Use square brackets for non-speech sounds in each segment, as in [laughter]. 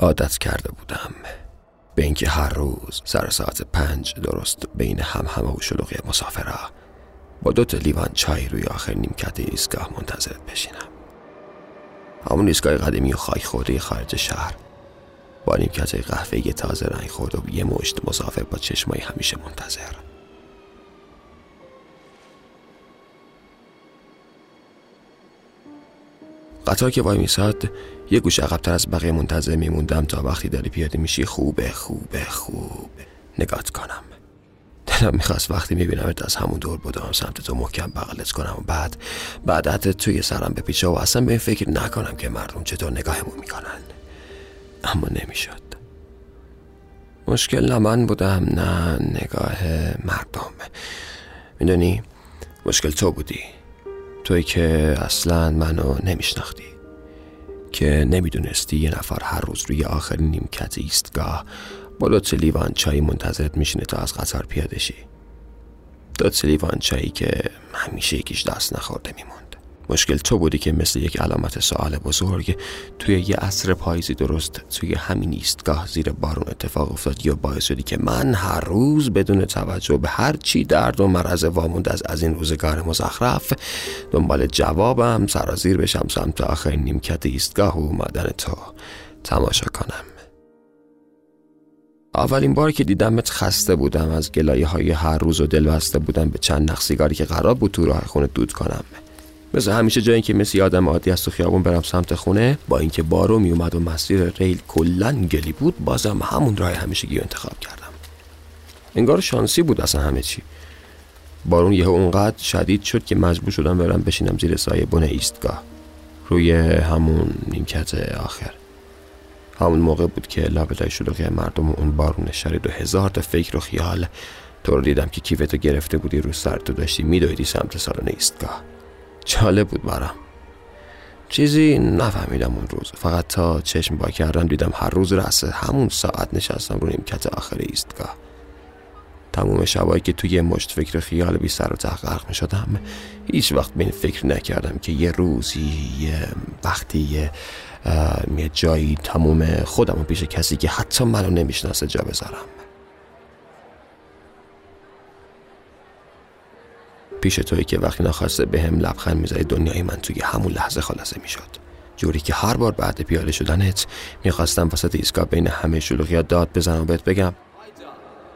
عادت کرده بودم. به اینکه هر روز سر ساعت پنج درست بین هم همه و شلوغی مسافرها با دو لیوان چای روی آخر نیمکت ایستگاه منتظرت بشینم. همون ایستگاه قدیمی و خاک خورده خارج شهر. با نیمکت قهوه تازه رنگ خورد و یه مشت مسافر با چشمای همیشه منتظر. قطار که وای میساد یه گوش عقبتر از بقیه منتظر میموندم تا وقتی داری پیاده میشی خوبه خوبه خوب نگات کنم. دلم می‌خواست وقتی میبینمت از همون دور بودم سمت تو محکم بغلت کنم و بعد بعد حتی توی سرم بپیچه و اصلا به فکر نکنم که مردم چطور نگاهمون می‌کنن. اما نمی‌شد. مشکل نه من بودم نه نگاه مردم. می‌دونی؟ مشکل تو بودی. توی که اصلا منو نمیشناختی. که نمی‌دونستی یه نفر هر روز روی آخرین نیمکت ایستگاه با دو لیوان چای منتظرت میشینه تا از قطار پیاده شی. دو لیوان چایی که همیشه یکیش دست نخورده میموند. مشکل تو بودی که مثل یک علامت سوال بزرگ توی یه عصر پاییزی درست توی همین ایستگاه زیر بارون اتفاق افتاد یا باعث شدی که من هر روز بدون توجه به هر چی درد و مرض واموند از از این روزگار مزخرف دنبال جوابم سرازیر بشم سمت آخرین نیمکت ایستگاه و اومدن تو تماشا کنم. اولین بار که دیدمت خسته بودم از گلایه های هر روز و دل بسته بودم به چند نخ سیگاری که قرار بود تو راه خونه دود کنم. مثل همیشه جایی که مثل آدم عادی از تو خیابون برم سمت خونه با اینکه بارو می اومد و مسیر ریل کلا گلی بود بازم همون راه همیشگی انتخاب کردم. انگار شانسی بود اصلا همه چی. بارون یه اونقدر شدید شد که مجبور شدم برم بشینم زیر سایه بن ایستگاه. روی همون نیمکت آخر. همون موقع بود که لابلای شلوغی مردم و اون بارون شرید و هزار تا فکر و خیال تو رو دیدم که کیفتو گرفته بودی رو سر تو داشتی میدویدی سمت سالن ایستگاه. جالب بود برام. چیزی نفهمیدم اون روز. فقط تا چشم با کردم دیدم هر روز رأس همون ساعت نشستم رو نیمکت آخر ایستگاه. تموم شبایی که توی مشت فکر خیال بی سر و تحقیق می شدم هیچ وقت به این فکر نکردم که یه روزی یه وقتی یه, یه جایی تموم خودم و پیش کسی که حتی منو نمی‌شناسه جا بذارم. پیش توی که وقتی نخواسته به هم لبخند می‌زدی دنیای من توی همون لحظه خلاصه می‌شد. جوری که هر بار بعد پیاده شدنت می‌خواستم وسط ایستگاه بین همه شلوغی داد بزنم و بهت بگم.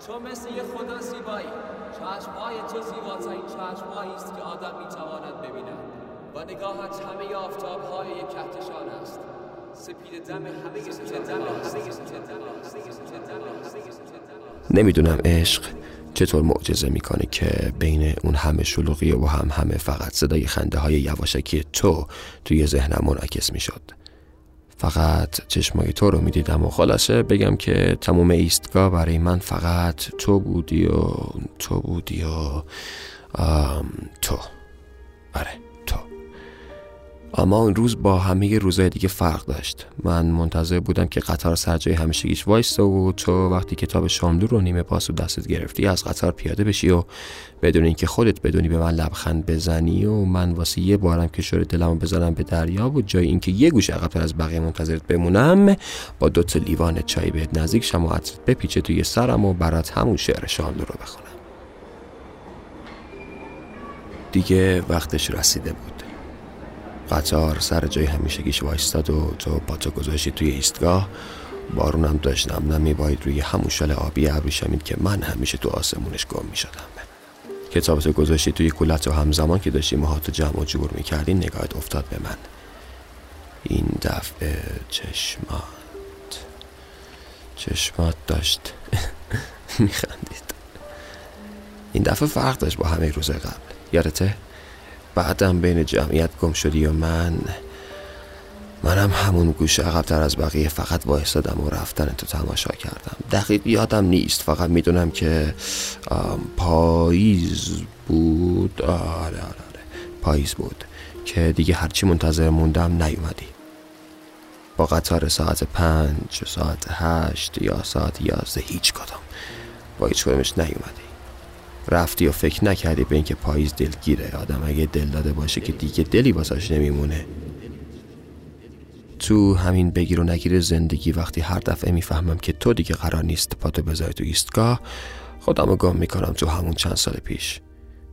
تو مثل یه خدا زیبایی چشمهای تو زیباترین چشمهایی است که آدم می‌تواند ببیند. و نگاهت همه آفتابهای یک کهکشان است. سپید دم همه سپید دم نمی‌دونم عشق چطور معجزه می‌کنه که بین اون همه شلوغی و هم همه فقط صدای خنده های یواشکی تو توی ذهنم منعکس می‌شد. فقط چشمای تو رو می‌دیدم و خلاصه بگم که تموم ایستگاه برای من فقط تو بودی و تو بودی و تو. اما اون روز با همه روزهای دیگه فرق داشت. من منتظر بودم که قطار سر جای همیشگیش وایسته و تو وقتی کتاب شاملو رو نیمه پاس و دستت گرفتی از قطار پیاده بشی و بدون اینکه خودت بدونی به من لبخند بزنی و من واسه یه بارم که شور دلمو بزنم به دریا و جای اینکه یه گوش عقبتر از بقیه منتظرت بمونم با دو تا لیوان چای بهت نزدیک شم و بپیچه توی سرم و برات همون شعر شاملو رو بخونم. دیگه وقتش رسیده بود. قطار سر جای همیشگیش وایستاد و تو پاتو گذاشتی توی ایستگاه. بارونم داشت نم نمی باید روی همون شل آبی ابریشمین که من همیشه تو آسمونش گم می شدم کتابتو گذاشتی توی کولت و همزمان که داشتی موهاتو جمع و جور می‌کردی نگاهت افتاد به من. این دفعه چشمات. چشمات داشت [laughs] میخندید. این دفعه فرق داشت با همه روز قبل. یادته؟ بعدم بین جمعیت گم شدی و من منم همون گوش عقبتر از بقیه فقط وایستادم و رفتن تو تماشا کردم. دقیق یادم نیست فقط می‌دونم که پاییز بود. آره آره آره. پاییز بود که دیگه هرچی منتظر موندم نیومدی. با قطار ساعت پنج ساعت هشت یا ساعت یازده هیچ کدام. با هیچ کدامش نیومدی. رفتی و فکر نکردی به اینکه پاییز دلگیره آدم. اگه دل داده باشه که دیگه دلی واسش نمیمونه. تو همین بگیر و نگیر زندگی وقتی هر دفعه می‌فهمم که تو دیگه قرار نیست پاتو بذاری تو ایستگاه خودم رو گم می‌کنم تو همون چند سال پیش.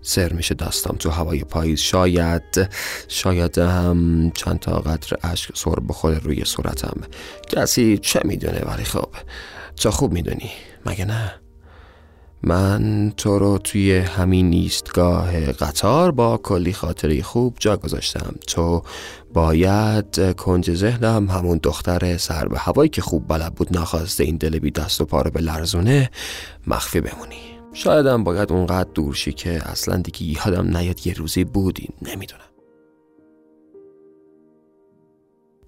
سر میشه دستم تو هوای پاییز. شاید شاید هم چند تا قطر اشک سر بخوره روی صورتم. کسی چه می‌دونه ولی خب چه خوب می‌دونی. مگه نه؟ من تو رو توی همین ایستگاه قطار با کلی خاطری خوب جا گذاشتم. تو باید کنج ذهنم همون دختر سر به هوایی که خوب بلد بود ناخواسته این دل بی دست و پاره به لرزونه مخفی بمونی. شایدم باید اونقدر دور شی که اصلا دیگه یادم نیاد یه روزی بودی. نمی‌دونم.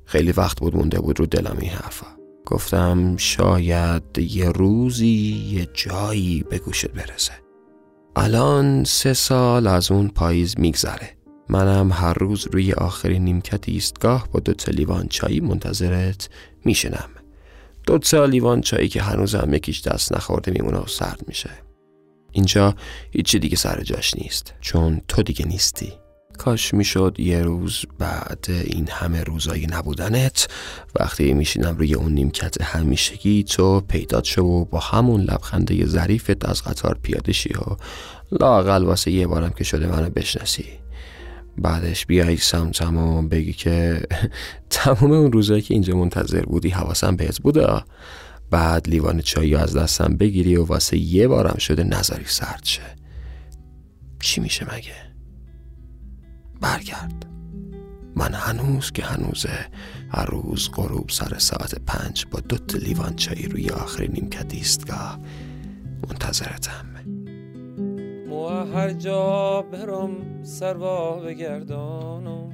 خیلی وقت بود مونده بود رو دلم این حرفا. گفتم شاید یه روزی یه جایی به گوشت برسه. الان سه سال از اون پاییز میگذره. منم هر روز روی آخرین نیمکت ایستگاه با دو لیوان چایی منتظرت میشنم دو تا لیوان چایی که هنوزم یکیش دست نخورده میمونه و سرد میشه. اینجا هیچی دیگه سر جاش نیست چون تو دیگه نیستی. کاش می‌شد یه روز بعد این همه روزایی نبودنت وقتی میشینم روی اون نیمکت همیشگی تو پیدات شو و با همون لبخنده ظریفت از قطار پیاده شی و لاقل واسه یه بارم که شده منو بشناسی. بعدش بیایی سمتم و بگی که [laughs] تمام اون روزایی که اینجا منتظر بودی حواسم بهت بوده. بعد لیوان چایی از دستم بگیری و واسه یه بارم شده نظری سرد شه. چی میشه مگه؟ برگرد. من هنوز که هنوزه هر روز غروب سر ساعت پنج با دوت لیوان چایی روی آخر نیمکت ایستگاه منتظرتم. مو هر جا برم سروا بگردانم.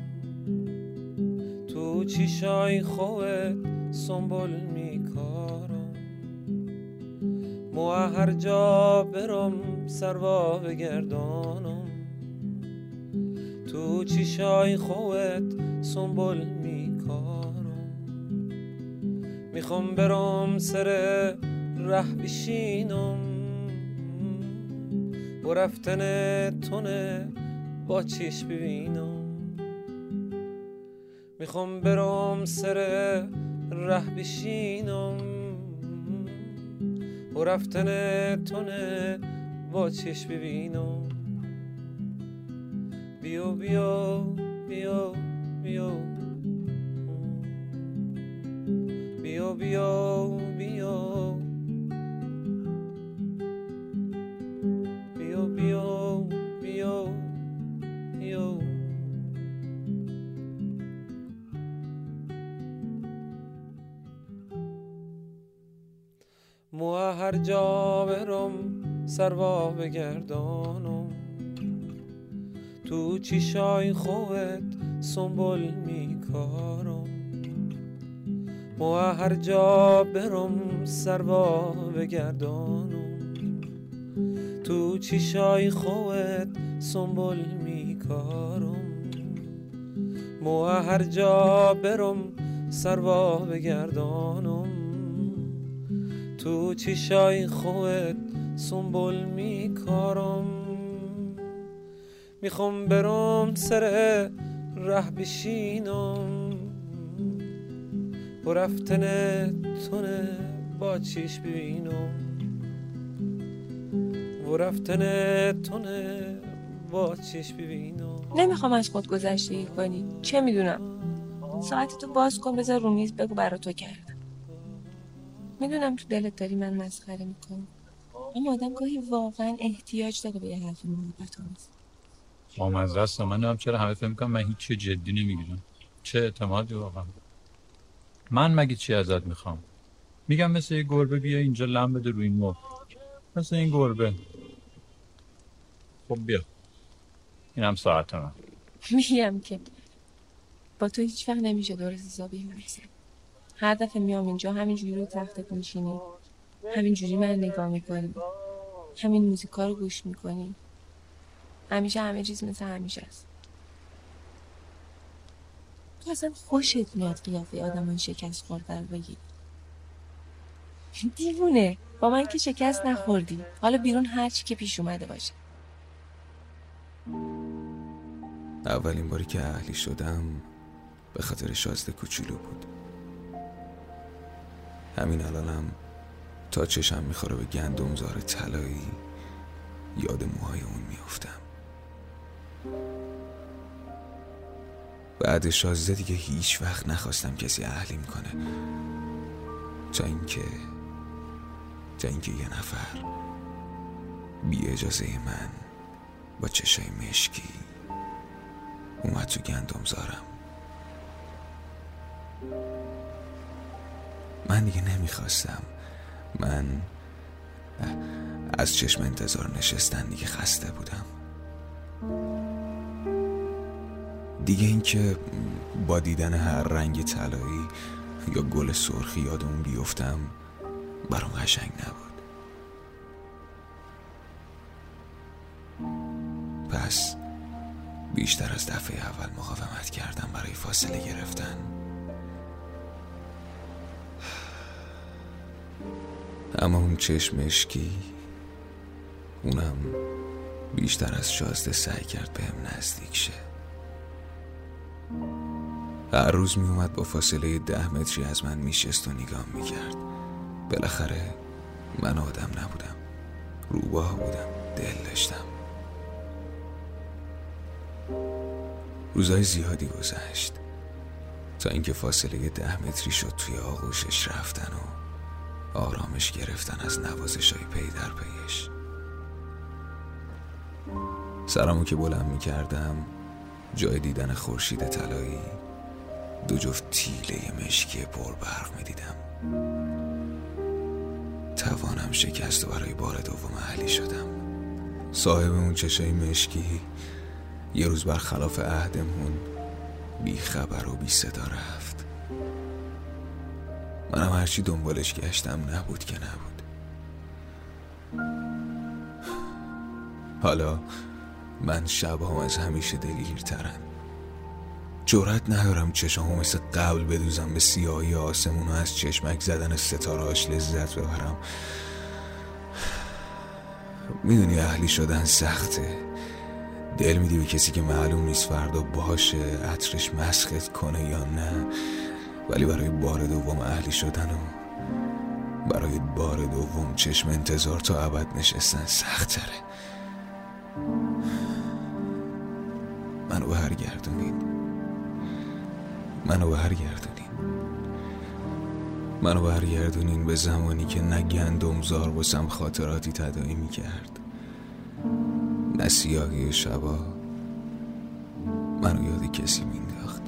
تو چیشای خوت سنبول میکارم. مو هر جا برم سروا بگردانم. تو چیشای خوت سنبول میکارم؟ می‌خوام برم سر ره بشینم. و رفتن تونه با چیش ببینم. می‌خوام برم سر ره بشینم. و رفتن تونه با چش ببینم. بیا بیا بیا بیا بیا بیا بیا بیا بیا بیا بیا مو هر جا برم سروا بگردانم تو چیشای خوت سنبول میکارم. مو هر جا برم سروا بگردانم. تو چیشای خوت سنبول میکارم. مو هر جا برم سروا بگردانم. تو چیشای خوت سنبول میکارم. می‌خوام برم سر ره بشینم. و رفتن تونه با چیش ببینم. و رفتن تونه با چیش ببینم. نمی‌خوام از خود گذشتگی کنی. چه می‌دونم؟ ساعت تو باز کن بذار رو میز بگو برا تو کردم. می‌دونم تو دلت داری من مسخره می‌کنم. اما آدم گاهی واقعا احتیاج داره به یه حرف محبت آمیز. آمز است. من هم چرا همه فکر می‌کنم من هیچ جدی نمی‌گیرم. چه اعتمادی واقعا من مگه چی ازت می‌خوام؟ میگم مثل یه گربه بیا اینجا لم بده روی این مرغ. مثل این گربه. خب بیا. اینم ساعت من. میگم که با تو هیچ وقت نمیشه درست حسابی برسه هر دفعه میام اینجا همینجوری رو تختت میشینی همینجوری من نگاه می‌کنی. همین موزیکا رو گوش می‌کنی. همیشه همه چیز مثل همیشه است. تو اصلا خوشت میاد قیافه آدمان شکست خورده رو بگی. دیوونه. با من که شکست نخوردی. حالا بیرون هر چی که پیش اومده باشه. اولین باری که اهلی شدم به خاطر شازده کوچولو بود. همین الانم تا چشم می‌خوره به گندمزار طلایی یاد موهای اون میافتم. بعد شازده دیگه هیچ وقت نخواستم کسی اهلیم کنه. تا اینکه تا اینکه یه نفر بی اجازه من با چشای مشکی اومد تو گندم زارم. من دیگه نمی‌خواستم. من از چشم انتظار نشستن دیگه خسته بودم. دیگه اینکه با دیدن هر رنگ طلایی یا گل سرخی یادمون بیفتم برام قشنگ نبود. پس بیشتر از دفعه اول مقاومت کردم برای فاصله گرفتن. اما اون چشم اشکی اونم بیشتر از شازده سعی کرد بهم نزدیک شه. هر روز می اومد با فاصله ده متری از من میشست و نگاه می‌کرد. بالاخره من آدم نبودم. روباه بودم. دل داشتم. روزای زیادی گذشت. تا اینکه فاصله ده متری شد توی آغوشش رفتن و آرامش گرفتن از نوازش های پی در پیش. سرمو که بلند می کردم جای دیدن خورشید طلایی دو جفت تیله مشکی پر برق می دیدم. توانم شکست و برای بار دوم اهلی شدم. صاحب اون چشای مشکی یه روز برخلاف عهدمون بی خبر و بی صدا رفت. منم هرچی دنبالش گشتم نبود که نبود. حالا من شبها از همیشه دلگیرترم. جرأت ندارم چشامو مثل قبل بدوزم به سیاهی آسمون و از چشمک زدن ستارهاش لذت ببرم. می‌دونی اهلی شدن سخته. دل میدی به کسی که معلوم نیست فردا باشه عطرش مسخت کنه یا نه. ولی برای بار دوم اهلی شدن و برای بار دوم چشم انتظار تا ابد نشستن سخت تره منو برگردونید. منو برگردونین. منو برگردونین به زمانی که نه گندمزار باسم خاطراتی تدایی می‌کرد. نه سیاهی شبا. منو یاد کسی مینداخت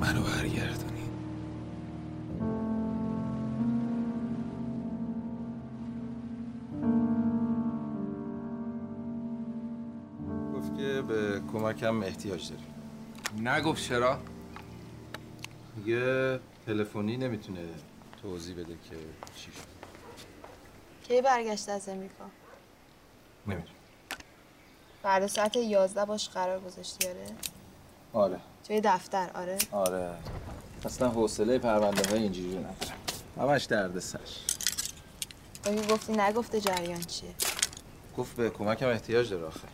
منو برگردونین. به کمکم احتیاج داری نگفت چرا؟ یه تلفنی نمی‌تونه توضیح بده که چی شد. کی برگشت از امریکا؟ نمی‌دونم. فردا ساعت 11 باش قرار گذاشتی آره؟ آره. توی دفتر آره؟ آره. اصلا حوصله پرونده های اینجوری رو ندارم. همش درد سر. بگی گفتی نگفته جریان چیه؟ گفت به کمکم احتیاج داره آخه.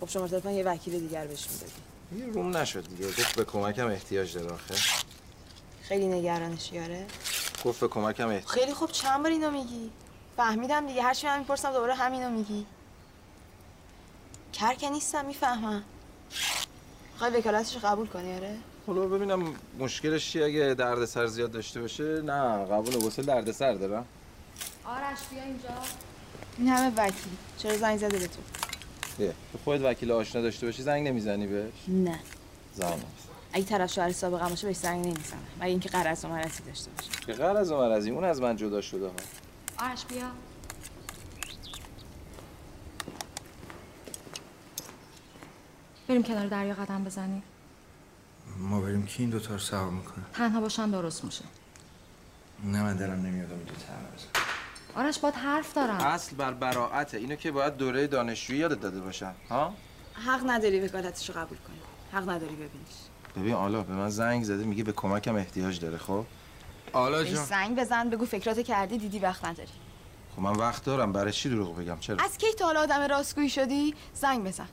خب شما تلفن یه وکیل دیگر بهش می‌دادی. یه روم نشد دیگه. گفت به کمکم احتیاج داره آخه. خیلی نگرانشی آره گفت به کمکم احتیاج خیلی خوب. چند بار اینو میگی؟ فهمیدم دیگه. هرچی من می‌پرسم دوباره همینو میگی. کر که نیستم می‌فهمم. خواهی وکالتش قبول کنی آره حالا ببینم مشکلش چیه. اگه درد سر زیاد داشته باشه نه قبول واسه درد سر دارم. آرش بیا اینجا. این همه وکیل چرا زنگ زده به تو؟ تو خودت وکیل آشنا داشته باشی زنگ نمی‌زنی بهش؟ نه. زنگ نمی‌زنی اگه طرف شوهر سابقه باشه بهش زنگ نمی‌زنه مگه اینکه قرض و مرضی داشته باشه. که قرض و مرضی؟ اون از من جدا شده ها. آرش بیا. بریم کنار دریا قدم بزنیم. ما بریم که این دوتا رو سوا می‌کنه تنها باشن درست میشه. نه من دلم نمیاد اونجا تنها بزن آرش باید حرف دارم. اصل بر براعته. اینو که باید دوره دانشجویی یادت داده باشم ها؟ حق نداری وکالتش رو قبول کنی. حق نداری ببینیش. ببین حالا به من زنگ زده میگه به کمکم احتیاج داره خب؟ حالا بهش زنگ بزن بگو فکرات کردی دیدی وقت نداری. خب من وقت دارم. برای چی دروغ بگم؟ چرا؟ از کی تا حالا آدم راستگویی شدی؟ زنگ بزن.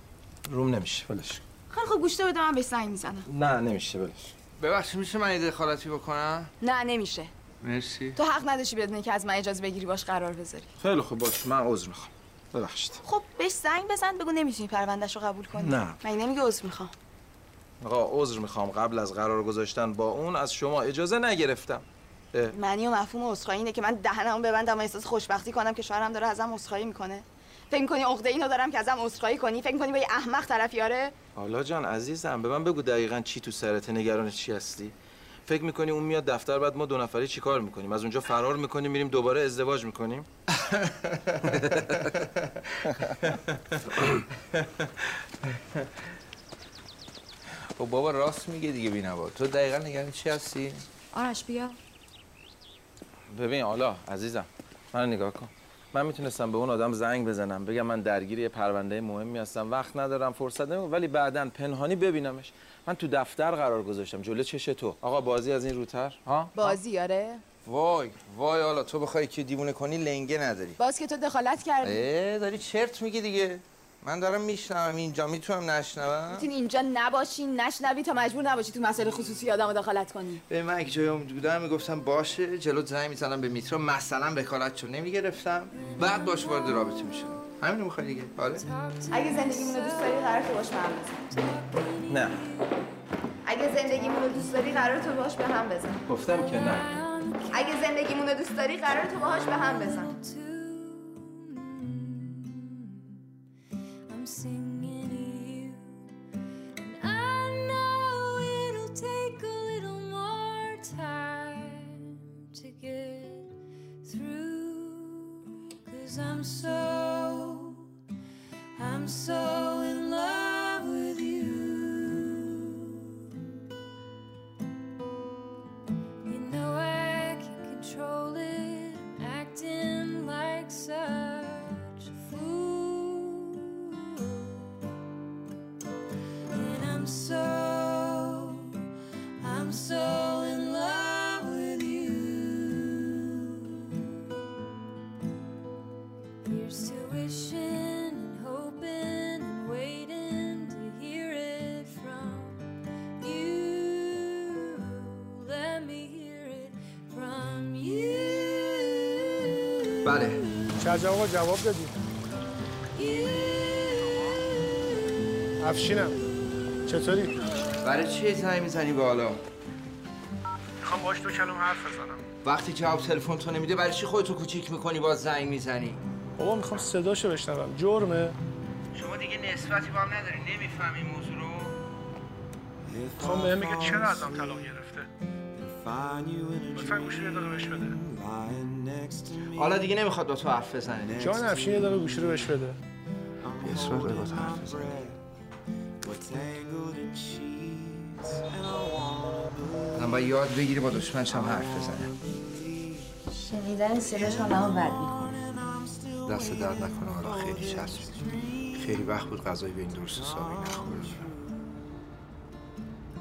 روم نمیشه ولش خیلی خوب گوشته بده من بهش زنگ می‌زنم. نه نمیشه ولش ببخشید میشه من یه دخالتی بکنم؟ نه نمیشه. مرسی. تو حق نداشتی بدونی که از من اجازه بگیری باش قرار بذاری. خیلی خوب باش. من عذر می‌خوام. ببخشید. خب بهش زنگ بزن بگو نمی‌تونی پروندهش رو قبول کنی. نه. مگه نمیگه عذر می‌خوام؟ آقا عذر می‌خوام. قبل از قرار گذاشتن با اون از شما اجازه نگرفتم. اه، معنی و مفهوم عذرخواهی اینه که من دهنمو ببندم و احساس خوشبختی کنم که شوهرم داره ازم عذرخواهی می‌کنه. فکر می‌کنی عقده اینو دارم که ازم عذرخواهی کنی؟ فکر می‌کنی با یه احمق طرفیاره؟ حالا جان عزیزم به من بگو دقیقا چی تو سرت نگران چی هستی؟ فکر می‌کنی اون میاد دفتر بعد ما دو نفری چیکار می‌کنیم؟ از اونجا فرار می‌کنیم میریم دوباره ازدواج می‌کنیم؟ [laughs] خب بابا راست میگه دیگه بینوا. تو دقیقا نگران چی هستی؟ آرش بیا. ببین حالا عزیزم من نگاه کن. من می‌تونستم به اون آدم زنگ بزنم بگم من درگیر یه پرونده مهمی هستم وقت ندارم فرصت نمیم ولی بعدا پنهانی ببینمش. من تو دفتر قرار گذاشتم. جلو چش تو. آقا بازی از این روتر؟ ها؟ بازی آره. وای وای حالا تو بخوای که دیوونه کنی لنگه نداری. باز که تو دخالت کردی. اه داری چرت میگی دیگه. من دارم میشنوم اینجا می‌تونم نشنوم؟ می‌تونی اینجا نباشی نشنوی تا مجبور نباشی تو مسائل خصوصی آدمو دخالت کنی. به من اگه جای اون بودم می‌گفتم باشه جلو زنگ می‌زنم به میترا مثلا وکالت چون نمی‌گرفتم. بعد باش وارد رابطه می‌شدم. همینو می‌خوای دیگه؟ آره. اگه زندگیمون دوست داری قرار تو باش بزن نه. اگه زندگیمون رو دوست داری قرار تو باش به هم بزن. گفتم که نه. اگه زندگیمون رو دوست داری قرار تو باهاش به هم بزن. I'm singing to you. so, I'm so in love with you. Here's to wishing and hoping and waiting to hear it from you. Let me hear it from you. بله شجاع آقا جواب دادی افشینم چطوری؟ برای چی زنگ می‌زنی بالا؟ می‌خوام باش دو کلم حرف بزنم. وقتی جواب تلفن تو نمیده برای چی خودتو کوچیک می‌کنی باز زنگ می‌زنی؟ بابا می‌خوام صداشو بشنوم. جرمه. شما دیگه نسبتی با هم نداری. نمی‌فهمی این موضوع رو. می‌خوام بهم بگه چرا ازم طلاق گرفته؟ لطفا گوشی یه دقیقه بهش بده. حالا دیگه نمی‌خواد با تو حرف بزنه. جان افشین یه دقیقه گوشی رو بهش بده. اصرار داره با تو حرف بزنه. من باید یاد بگیری با دشمنش هم حرف بزنه شنیدن صداش آدمو بد می‌کنه. دست درد نکنه حالا خیلی چسبید. خیلی وقت بود غذایی به این درست حسابی نخورده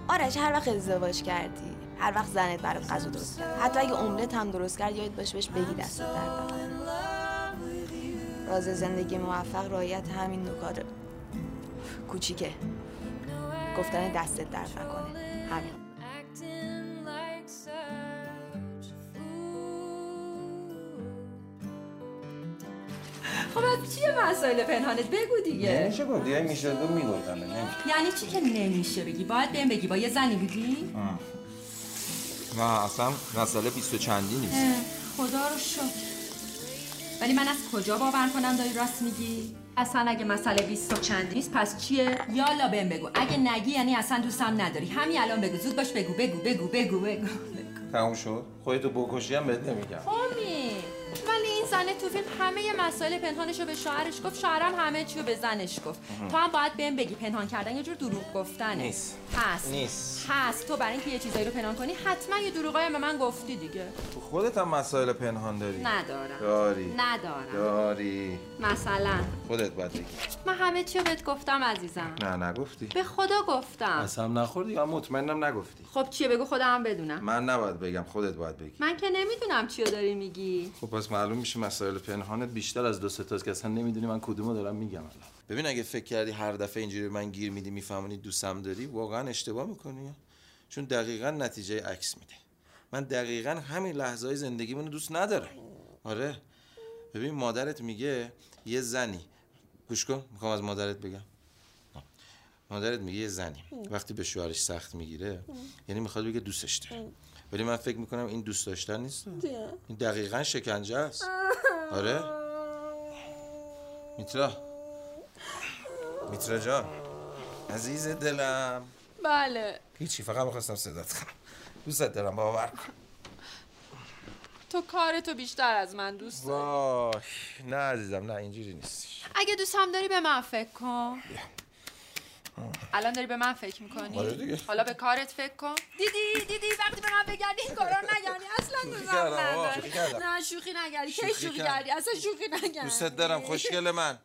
آرش هر وقت ازدواج کردی هر وقت زنت برات غذا درست کرد. حتی اگه املت هم درست کرد یاد باشه بهش بگی دست درد نکنه. راز زندگی موفق رعایت همین نکات کوچیکه. گفتن دستت درد نکنه. چیه مسائل پنهانت؟ بگو دیگه. نمیشه گفت دیگه میشه دو می‌گفتم نمیشه. یعنی چی که نمیشه بگی؟ باید بهم بگی. با یه زنی بودی؟ نه اصلا مسئله بیست و چندی نیست. خدا رو شکر. ولی من از کجا باور کنم داری راست میگی؟ اصلا اگه مسئله بیست و چند نیست پس چیه؟ یالا بهم بگو. اگه نگی یعنی اصلا دوستم نداری. همین الان بگو. زود باش بگو. بگو بگو بگو بگو تموم شد. خودتو بکشی هم بهت نمیگم. امید ولی زنه تو فیلم همه مسائل پنهانش رو به شوهرش گفت شوهرم همه چی رو به زنش گفت. تو هم باید بهم بگی پنهان کردن یه جور دروغ گفتنه. نیست. هست. نیست. هست. تو برای اینکه یه چیزایی رو پنهان کنی حتما یه دروغایی به من گفتی دیگه. تو خودت هم مسائل پنهان داری؟ ندارم. داری. ندارم. داری. مثلا. خودت باید بگی. من همه چی رو بهت گفتم عزیزم. نه نگفتی. به خدا گفتم. اصلا نخوردی یا مطمئنم نگفتی؟ خب چیه؟ بگو خودم بدونم. من نباید بگم خودت باید بگی. من که نمی‌دونم چی داری میگی. خب پس معلوم میشه مسائل پنهانت بیشتر از دو سه تاست که اصلا نمی‌دونی من کدومو دارم میگم الان. ببین اگه فکر کردی هر دفعه اینجوری من گیر میدی میفهمونی دوستم داری واقعا اشتباه می‌کنی. چون دقیقا نتیجه عکس میده. من دقیقا همین لحظه های زندگیمون رو دوست ندارم. آره. ببین مادرت میگه یه زنی. گوش کن می‌خوام از مادرت بگم. مادرت میگه یه زنی. وقتی به شوهرش سخت می‌گیره یعنی می‌خواد بگه دوستش داره. ولی من فکر می‌کنم این دوست داشتن نیست. این دقیقا شکنجه است. آره. میترا. میترا جان. عزیز دلم. بله. هیچی فقط می‌خواستم صدات کنم. دوستت دارم باور کن. تو کارتو بیشتر از من دوست داری. وای نه عزیزم نه اینجوری نیست اگه دوستم داری به من فکر کن. الان داری به من فکر می‌کنی؟ آره. حالا به کارت فکر کن. دیدی؟ دیدی؟ وقتی به من بگردی این کارا نگردی. اصلا نداری کردم. نه شوخی نگردی. کی شوخی. کردی؟ اصلا شوخی نگردی. دوستت دارم خوشگل من.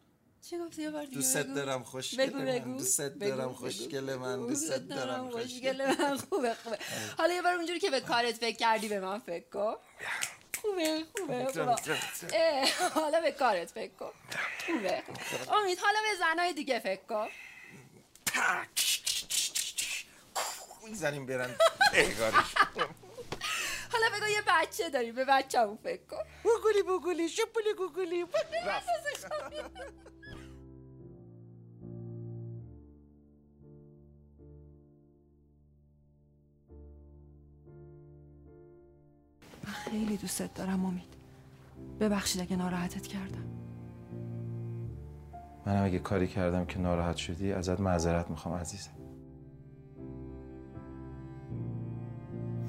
چی گفتی؟ یه بار دیگه دوستت بگو. دارم خوشگل من. بگو، دارم. خوشگل من. دوستت دارم خوشگل من. خوبه خوبه. حالا یه بار اونجوری که به کارت فکر کردی به من فکر کن. خوبه خوبه حالا به کارت فکر کن. خوبه. امید حالا به زنای دیگه فکر کن. می‌زنیم برن. [laughs] احگارش حالا بگو یه بچه داری به بچه همون فکر کن. بگولی بگولی شپولی گوگولی. خیلی دوستت دارم امید. ببخشید اگه ناراحتت کردم. منم اگه کاری کردم که ناراحت شدی ازت معذرت می‌خوام عزیزم.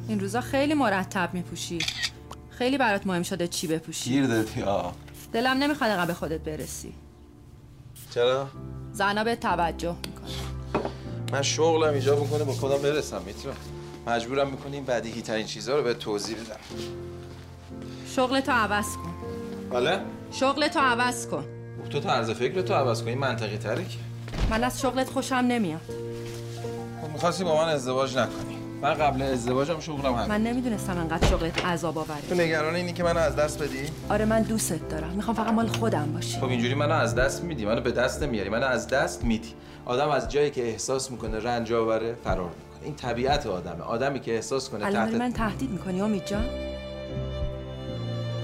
این روزا خیلی مرتب میپوشی. خیلی برات مهم شده چی بپوشی. گیر دادی آه. دلم نمی‌خواد انقدر به خودت برسی. چرا؟ زنا به توجه می‌کنه. من شغلم ایجاب می‌کنه با خودم برسم می‌تونم مجبورم می‌کنی این بدیهی ترین چیزها رو به توضیح بدم. شغلتو عوض کن. بله؟ شغلتو عوض کن. تو طرز فکر تو عوض کنی منطقی تره که. من از شغلت خوشم نمیاد. خب می‌خواستی با من ازدواج نکنی. من قبل ازدواجم شغلم همین. من نمی‌دونستم انقدر شغلت عذاب آوره. تو نگران اینی که منو از دست بدی؟ آره من دوستت دارم. می‌خوام فقط مال خودم باشی. خب اینجوری منو از دست میدی منو به دست نمیاری منو از دست میدی. آدم از جایی که احساس می‌کنه رنج آوره فرار می‌کنه. این طبیعت آدمه. آدمی که احساس کنه الان تحت من تهدید می‌کنی امید جان؟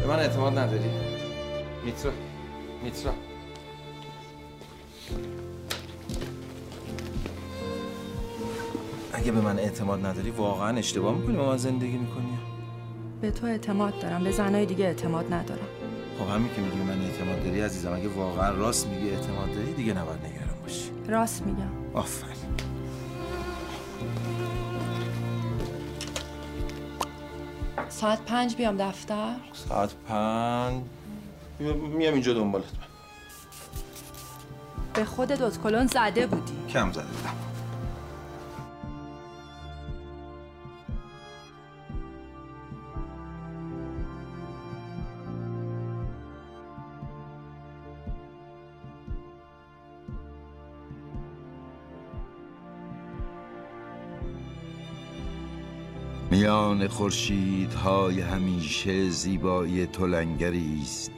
به من اعتماد نداری. میترا. میترا. اگه به من اعتماد نداری واقعا اشتباه می‌کنی با من زندگی می‌کنی؟ به تو اعتماد دارم به زنای دیگه اعتماد ندارم. خب همین که میگی به من اعتماد داری عزیزم اگه واقعا راست میگی اعتماد داری دیگه نباید نگران باشی. راست میگم. آفرین. ساعت پنج بیام دفتر. ساعت پنج. میام اینجا دنبالت. به خود دوت کلون زده بودی. کم زده بودم. میان خورشیدهای همیشه زیبایی تو است.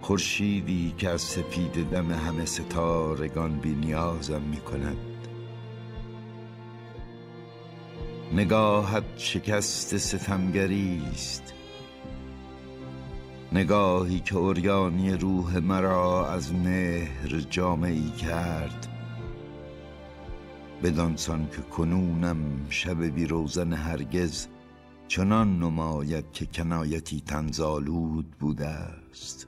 خورشیدی که از سپید دم همه ستارگان بی نیازم می کند. نگاهت شکست ستمگری است. نگاهی که اوریانی روح مرا از مهر جامعی کرد بدانسان که کنونم شب بی روزن هرگز چنان نماید که کنایتی تنزالود بوده است.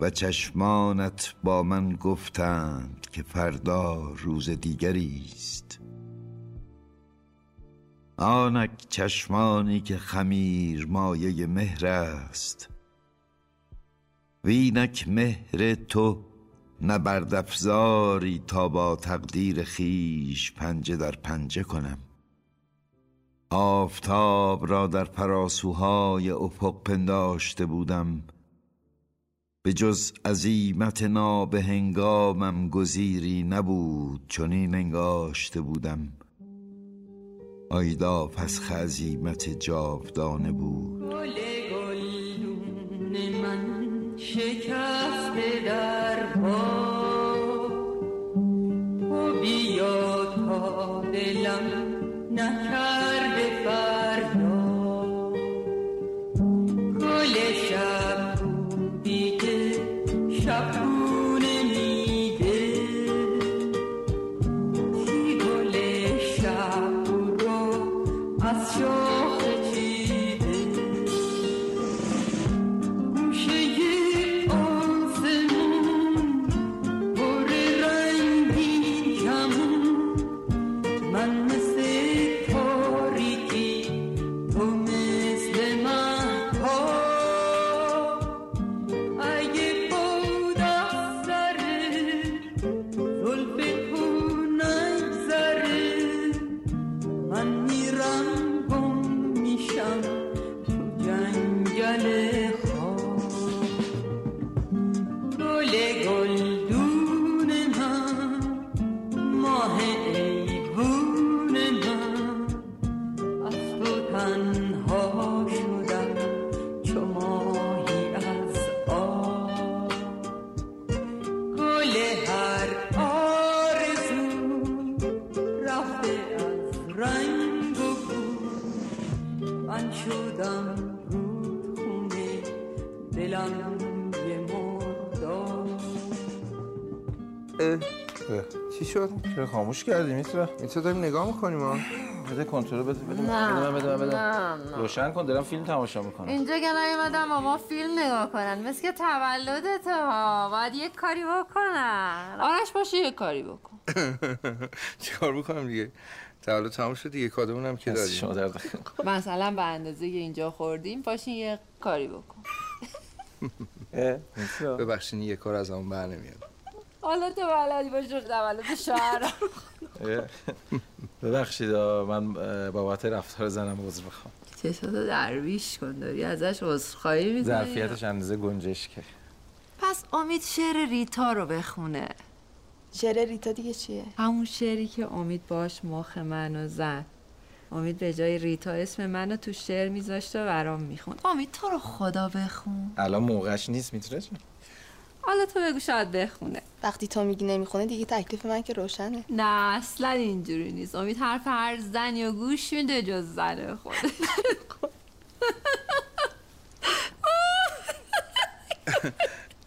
و چشمانت با من گفتند که فردا روز دیگری است. آنک چشمانی که خمیر مایه مهر است وینک مهر تو نبردافزاری تا با تقدیر خیش پنجه در پنجه کنم. آفتاب را در پراسوهای افق پنداشته بودم. به جز عزیمت ناب هنگامم گزیری نبود چنین انگاشته بودم. آیدا پس عزیمت جاودانه بود. گل گلدون من شکسته در پا. تو بیا تا دلم نکرده فرق چرا خاموش کردی میترا میترا داریم نگاه می‌کنیم ها. بده کنترل بده بده. نه. بده من بده من بده. نه، نه. روشن کن دارم فیلم تماشا می‌کنم. اینجا که نیومدم با ما فیلم نگاه کنن مثل که تولدت ها. باید یک کاری بکنن. آرش باشه یک کاری بکن. [laughs] چیکار بکنم دیگه؟ تولد تموم شد دیگه کادمون هم که داریم شما درد [laughs] مثلا به اندازه اینجا خوردیم پاشین یه کاری بکن. [laughs] ببخشین یه کار از همون بر نمیاد. حالا تو بلدی باشه تولد شهر. ببخشید من بابت رفتار زنم عذر می‌خوام. چشاتو درویش کن داری ازش عذرخواهی می‌کنی. ظرفیتش اندازه گنجشکه. پس امید شعر ریتا رو بخونه. شعر ریتا دیگه چیه؟ همون شعری که امید باش مخ منو زد. امید به جای ریتا اسم منو تو شعر میذاشته و برام می‌خوند. امید تو رو خدا بخون. الان موقعش نیست میتره جون حالا تو بگو شاید بخونه. وقتی تو میگی نمی‌خونه دیگه تکلیف من که روشنه. نه اصلا اینجوری نیست. امید حرف هر زنی و گوش میده جز زن خودش.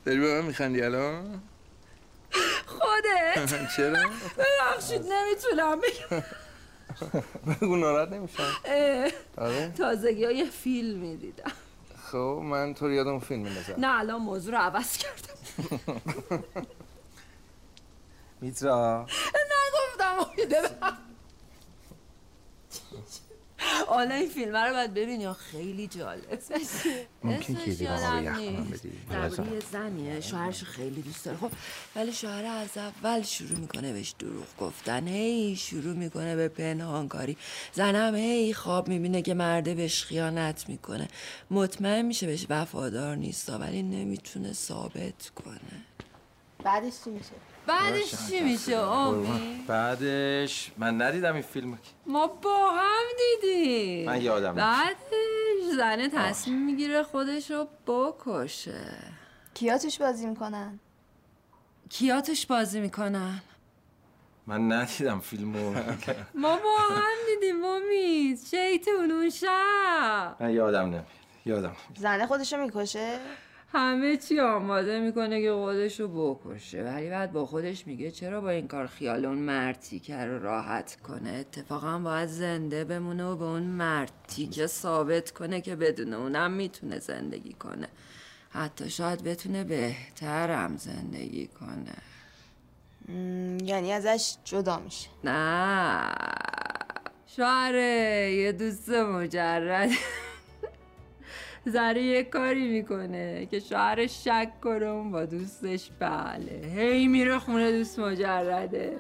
داری به من میخندی الان؟ خودت؟ [laughs] چرا؟ ببخشید نمی‌تونم بگم. بگو ناراحت نمیشم. آره؟ تازگی ها یه فیلم می‌دیدم. خب من تو رو یادم فیلم میندازم. نه الان موضوع رو عوض کردم. میترا نگفتم امید ببخش. حالا این فیلم رو باید ببینی. خیلی جالب. ممکن که دیگه ما یخ کنم. بدی. زنیه. شوهرش خیلی دوست داره. خب ولی شوهر از اول شروع می‌کنه بهش دروغ گفتن. هی شروع می‌کنه به پنهانکاری. زنم هی خواب می‌بینه که مرده بهش خیانت می‌کنه. مطمئن میشه بهش وفادار نیست ولی نمی‌تونه ثابت کنه. بعدش چی میشه؟ بعدش چی میشه؟ امید بعدش من ندیدم این فیلم ما با هم دیدیم. من یادم نیست. بعدش زنه تصمیم می‌گیره خودش رو بکشه. کیا توش بازی می‌کنن؟ کیا توش بازی می‌کنن؟ من ندیدم فیلمو [laughs] ما با هم دیدیم امید شیطون اون شب. من یادم نمیاد. یادم زنه خودشو می‌کشه؟ همه چی آماده می‌کنه که خودش رو بکشه. ولی بعد با خودش میگه چرا با این کار خیال اون مرتیکه رو راحت کنه؟ اتفاقا باید زنده بمونه و به اون مرتیکه ثابت کنه که بدون اونم می‌تونه زندگی کنه. حتی شاید بتونه بهترم زندگی کنه. یعنی ازش جدا میشه. نه. شوهره یه دوست مجرد. [laughs] زره یه کاری می‌کنه که شوهرش شک کنه اون با دوستش. بله. هی میره خونه دوست مجرده.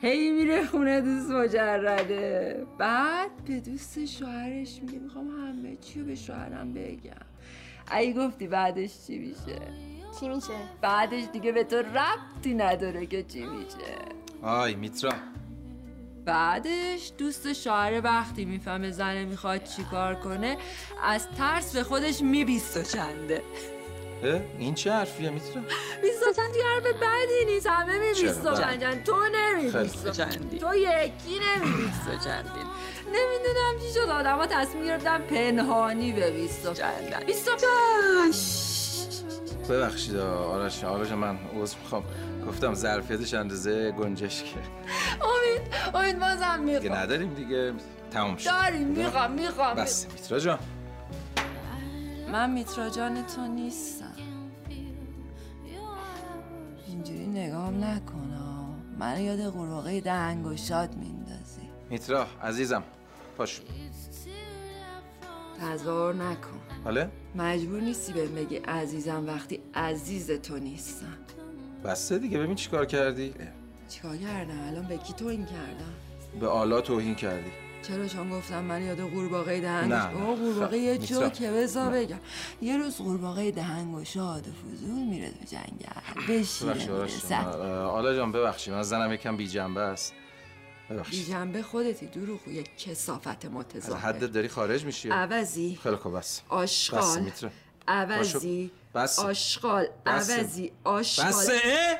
هی میره خونه دوست مجرده. بعد به دوست شوهرش میگه می‌خوام همه چی رو به شوهرم بگم. ای گفتی بعدش چی میشه؟ چی میشه؟ بعدش دیگه به تو ربطی نداره که چی میشه. آی میترا. بعدش دوست شوهر وقتی می‌فهمه زنه می‌خواد چیکار کنه از ترس به خودش میبیست و چنده؟ این چه حرفیه میترا بیستا چندی حرف بدی نیست همه می چرا؟ بیستا بله. چند تو نمی. چندی تو یکی نمی بیستا چندین نمی‌دونم چی شد آدم ها تصمیم گرفتن پنهانی به بیستا چندن بیستا ببخشید آرش آرش من عذر می‌خوام. گفتم ظرفیتش اندازه گنجشکه. امید امید بازم دیگه می‌خوام. نداریم دیگه. تموم شد. داریم می‌خوام می‌خوام. بس. میترا جان. من میترا جان تو نیستم. اینجوری نگام نکن من یاد قورباغه دهنگ و شاد میندازی. میترا عزیزم پاش. تظاهر نکن. حاله مجبور نیستی بهم بگی عزیزم وقتی عزیز تو نیستم. بسته دیگه ببین چیکار کردی؟ چیکار کردم؟ الان به کی تو این کردم؟ به آلا توهین کردی. چرا چون گفتم من یاد قورباغه دهنگ نه، و نه. قورباغه یه. جوکه بذار بگم. یه روز قورباغه دهنگ و شاد و فضول میره تو جنگل. بشینه آلا جان ببخشید من زنم یکم بی جنبه است. بی ببخشید جنبه خودتی دروغ یک کسافت از متظاهر حدت داری خارج میشی؟ عوضی. خیلی خوب بس. بس آشغال عوضی. بس. آشغال. بس. عوضی. آشغال. بس. اه؟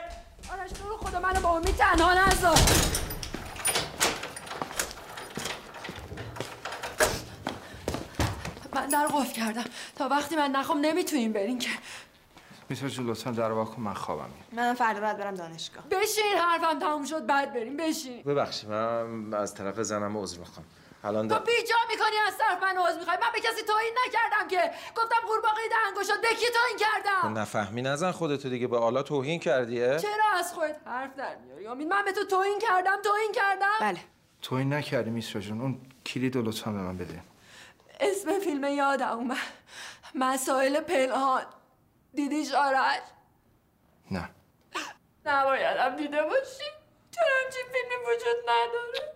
آرش تو رو خدا منو با امید تنها نذار. من در قفل کردم. تا وقتی من نخوام نمی‌تونیم برین که. جون لطفا در کن من خوابم من فردا باید برم دانشگاه. بشین حرفم تموم شد بعد بریم. بشین. ببخشید من از طرف زنم عذر می‌خوام. الان تو. بیجا می‌کنی از طرف من عوض می‌خوای؟ من به کسی توهین نکردم که. گفتم قورباغه دهنگو شد به کی توهین کردم؟ نفهمی نزن خودتو دیگه به آلا توهین کردیه؟ چرا از خودت حرف در میاری؟ امید من به تو توهین کردم توهین کردم؟ بله. تو این نکردی میترا جون اون کلید لطفا به من بده. اسم فیلم یادم اومد مسائل پنهان. دیدیش؟ آرش نه. نبایدم دیده باشی. چرا همچین فیلمی وجود نداره؟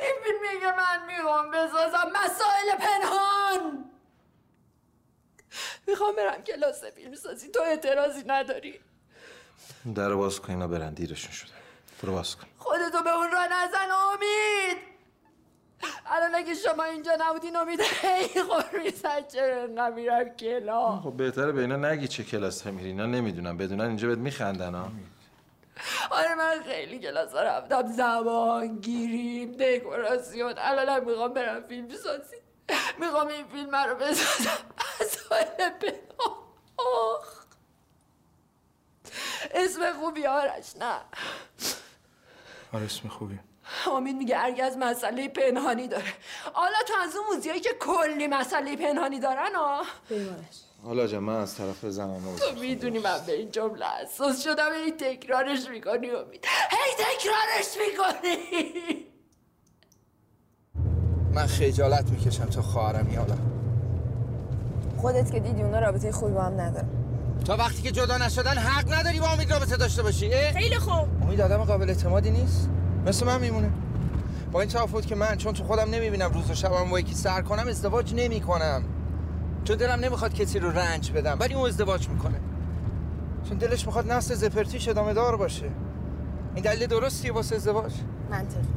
این فیلمیه که من می‌خوام بسازم مسائل پنهان. می‌خوام برم کلاس فیلم سازی تو اعتراضی نداری. در باز کن اینا برن دیرشون شده. برو باز کن. خودتو به اون را نزن امید. الان اگه شما اینجا نبودین امید هی خور می‌زد چرا انقدر میرم کلاس خب بهتره به اینا نگی چه کلاس میری اینا نمی‌دونم بدونن اینجا بهت میخندن ها آره من خیلی کلاس ها رفتم. زبان گیریم دکوراسیون الانم می‌خوام برم فیلم سازی. می‌خوام این فیلم رو بسازم. مسائل آخ. اسم خوبی آرش نه. آره اسم خوبی امید میگه هرگز مسئله پنهانی داره. حالا تو از اون موزیایی که کلی مسئله پنهانی دارن ها حالا جان من از طرف زنم تو می‌دونی من به این جمله حساس شدم هی تکرارش می‌کنی امید هی تکرارش می‌کنی. من خجالت می‌کشم تو خواهرم حالا خودت که دیدی اونا رابطه خوبی با هم ندارن. تا وقتی که جدا نشدن حق نداری با امید رابطه داشته باشی؟ خیلی خوب. امید آدم قابل اعتمادی نیست. مثل من میمونه. با این تفاوت که من چون تو خودم نمی‌بینم روز و شبم با یکی سر کنم ازدواج نمی کنم چون دلم نمی‌خواد کسی رو رنج بدم ولی اون ازدواج می‌کنه. چون دلش می‌خواد نسل زپرتیش ادامه دار باشه. این دلیل درستیه واسه ازدواج؟ منطقی.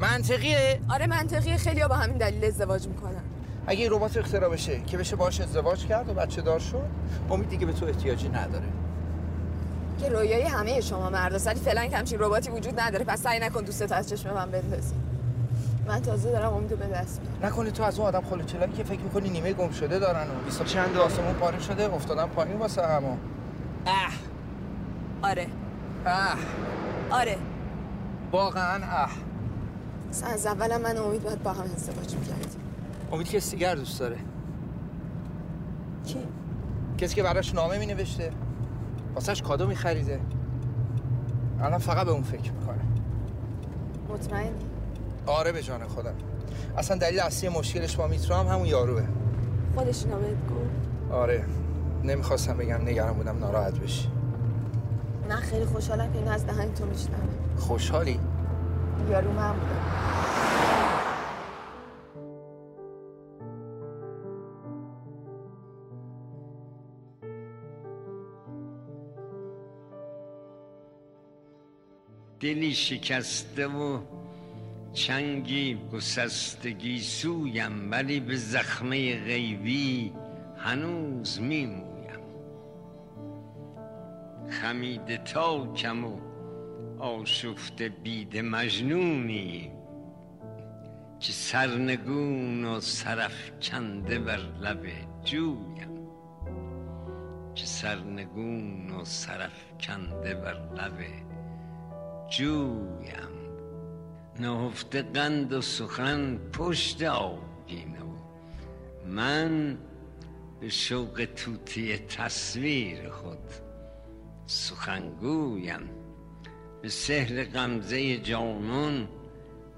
منطقیه؟ آره منطقیه. خیلی با همین دلیل ازدواج می‌کنن. اگه این ربات اختراع بشه که بشه باش ازدواج کرد و بچه دار شد امید دیگه به تو احتیاجی نداره. که رویای همه شما مردا ولی فعلا که همچین رباتی وجود نداره. پس سعی نکن دوستت از چشم من بندازی. من تازه دارم امیدو به دست میارم نکنی تو از اون آدم خلوچلایی که فکر می‌کنی نیمه گم شده دارن و بیست و چند آسمون پاره شده افتادن پایین واسه همو اه. آره. اه. آره. واقعا اه. اصلا از اولم من امید باید با هم ازدواج می‌کردیم. امید که سیگر دوست داره؟ کی؟ کسی که براش نامه می نوشته واسهش کادو می خریده الان فقط به اون فکر می‌کنه. مطمئنی؟ آره به جان خودم. اصلا دلیل اصلی مشکلش با میترا هم همون یاروه. خودش اینا بهت گفت؟ آره. نمی‌خواستم بگم نگران بودم ناراحت بشی. من خیلی خوشحالم که این از دهن تو میشنوم. خوشحالی؟ یارو من بودم دلی شکسته و چنگی گسستگی سویم ولی به زخمه غیبی هنوز میمویم. خمیده تا کم و آشفته بید مجنونی که سرنگون و سرفکنده بر لب جویم. که سرنگون و سرفکنده بر لب جویم. نهفته قند و سخن پشت آبگینه و من به شوق توتی تصویر خود سخنگویم. به سحر غمزه جانون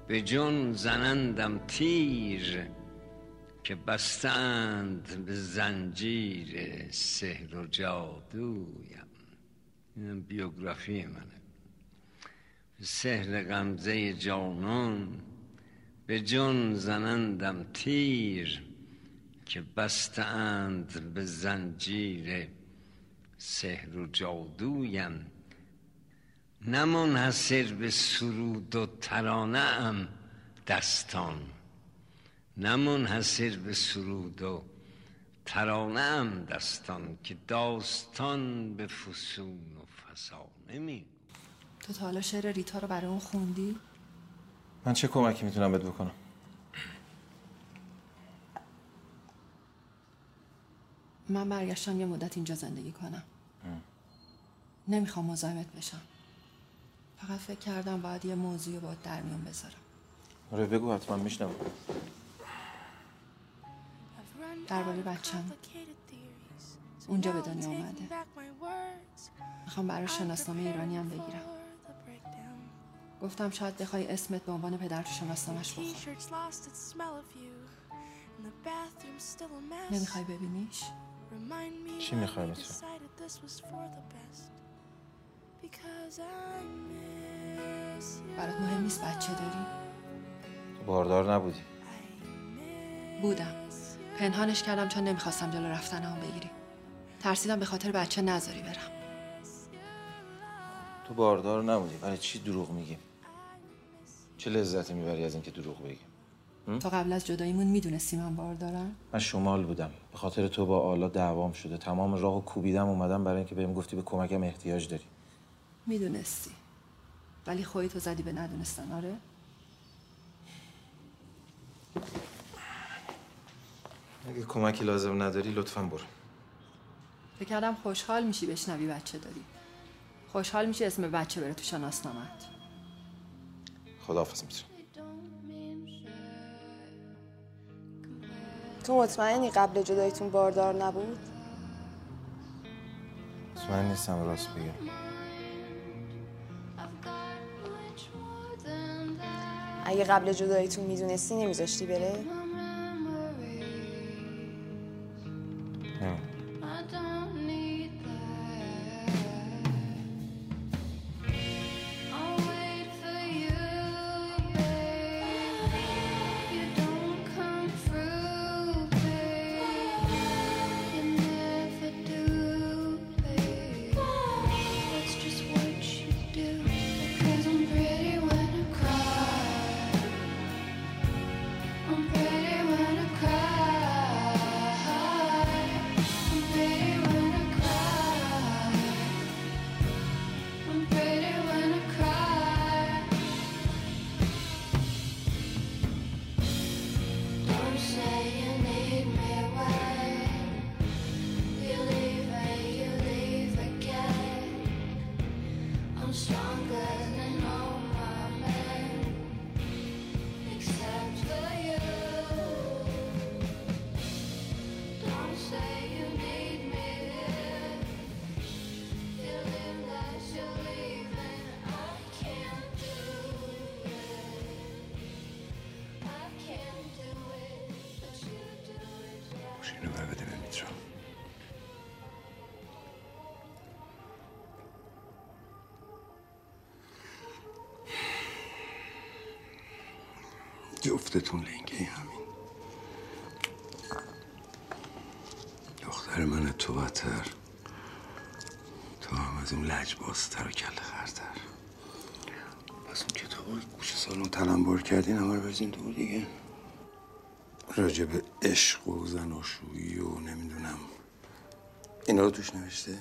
به جون زنندم تیر که بستند به زنجیر سحر و جادویم. اینم بیوگرافی منه. سحر غمزه جانون به جون زنندم تیر که بستند به زنجیر سحر و جادویم. نه منحصر به سرود و ترانه ام دستان نه به سرود و ترانه ام دستان که داستان به فسون و فسانه می تو تا حالا شعر ریتا رو برای اون خوندی؟ من چه کمکی می‌تونم بهت بکنم؟ من برگشتم یه مدت اینجا زندگی کنم. نمی‌خوام مزاحمت بشم. فقط فکر کردم باید یه موضوعی رو باید در میون بذارم. آره بگو حتما میشنم درباره بچم. اونجا به دنیا اومده. می‌خوام برای شناسنامه ایرانی هم بگیرم. گفتم شاید بخوای اسمت به عنوان پدر تو شناسنامش بخور. نمی‌خوای ببینیش؟ چی می‌خوای you. برات مهم نیست بچه داری؟ تو باردار نبودی. بودم. پنهانش کردم چون نمی‌خواستم جلو رفتنمو بگیری. ترسیدم به خاطر بچه نذاری برم. تو باردار نبودی. برای چی دروغ میگی؟ چه لذتی می‌بری از اینکه دروغ بگی؟ تو قبل از جداییمون می‌دونستی من بار دارم من شمال بودم. به خاطر تو با آلا دعوام شده. تمام راهو کوبیدم اومدم برای اینکه بهم گفتی به کمکم احتیاج داری. می‌دونستی. ولی خودتو زدی به ندونستن آره؟ اگه کمکی لازم نداری لطفا برو. فکر کردم خوشحال میشی بشنوی بچه داری. خوشحال میشی اسم بچه بره تو شناسنامت خداحافظ می‌تونم تو مطمئنی قبل جداییتون باردار نبود؟ من نیستم راست بگم اگه قبل جداییتون می‌دونستی نمیذاشتی بره؟ جفتتون لنگه همین. دختر من تو بدتر تو هم از اون لجبازتر و کل خرتر پس اون کتاب های گوش سالون تلمبار کردین همه رو بزین دور دیگه. راجع به عشق و زناشویی و نمی‌دونم. اینا رو توش نوشته.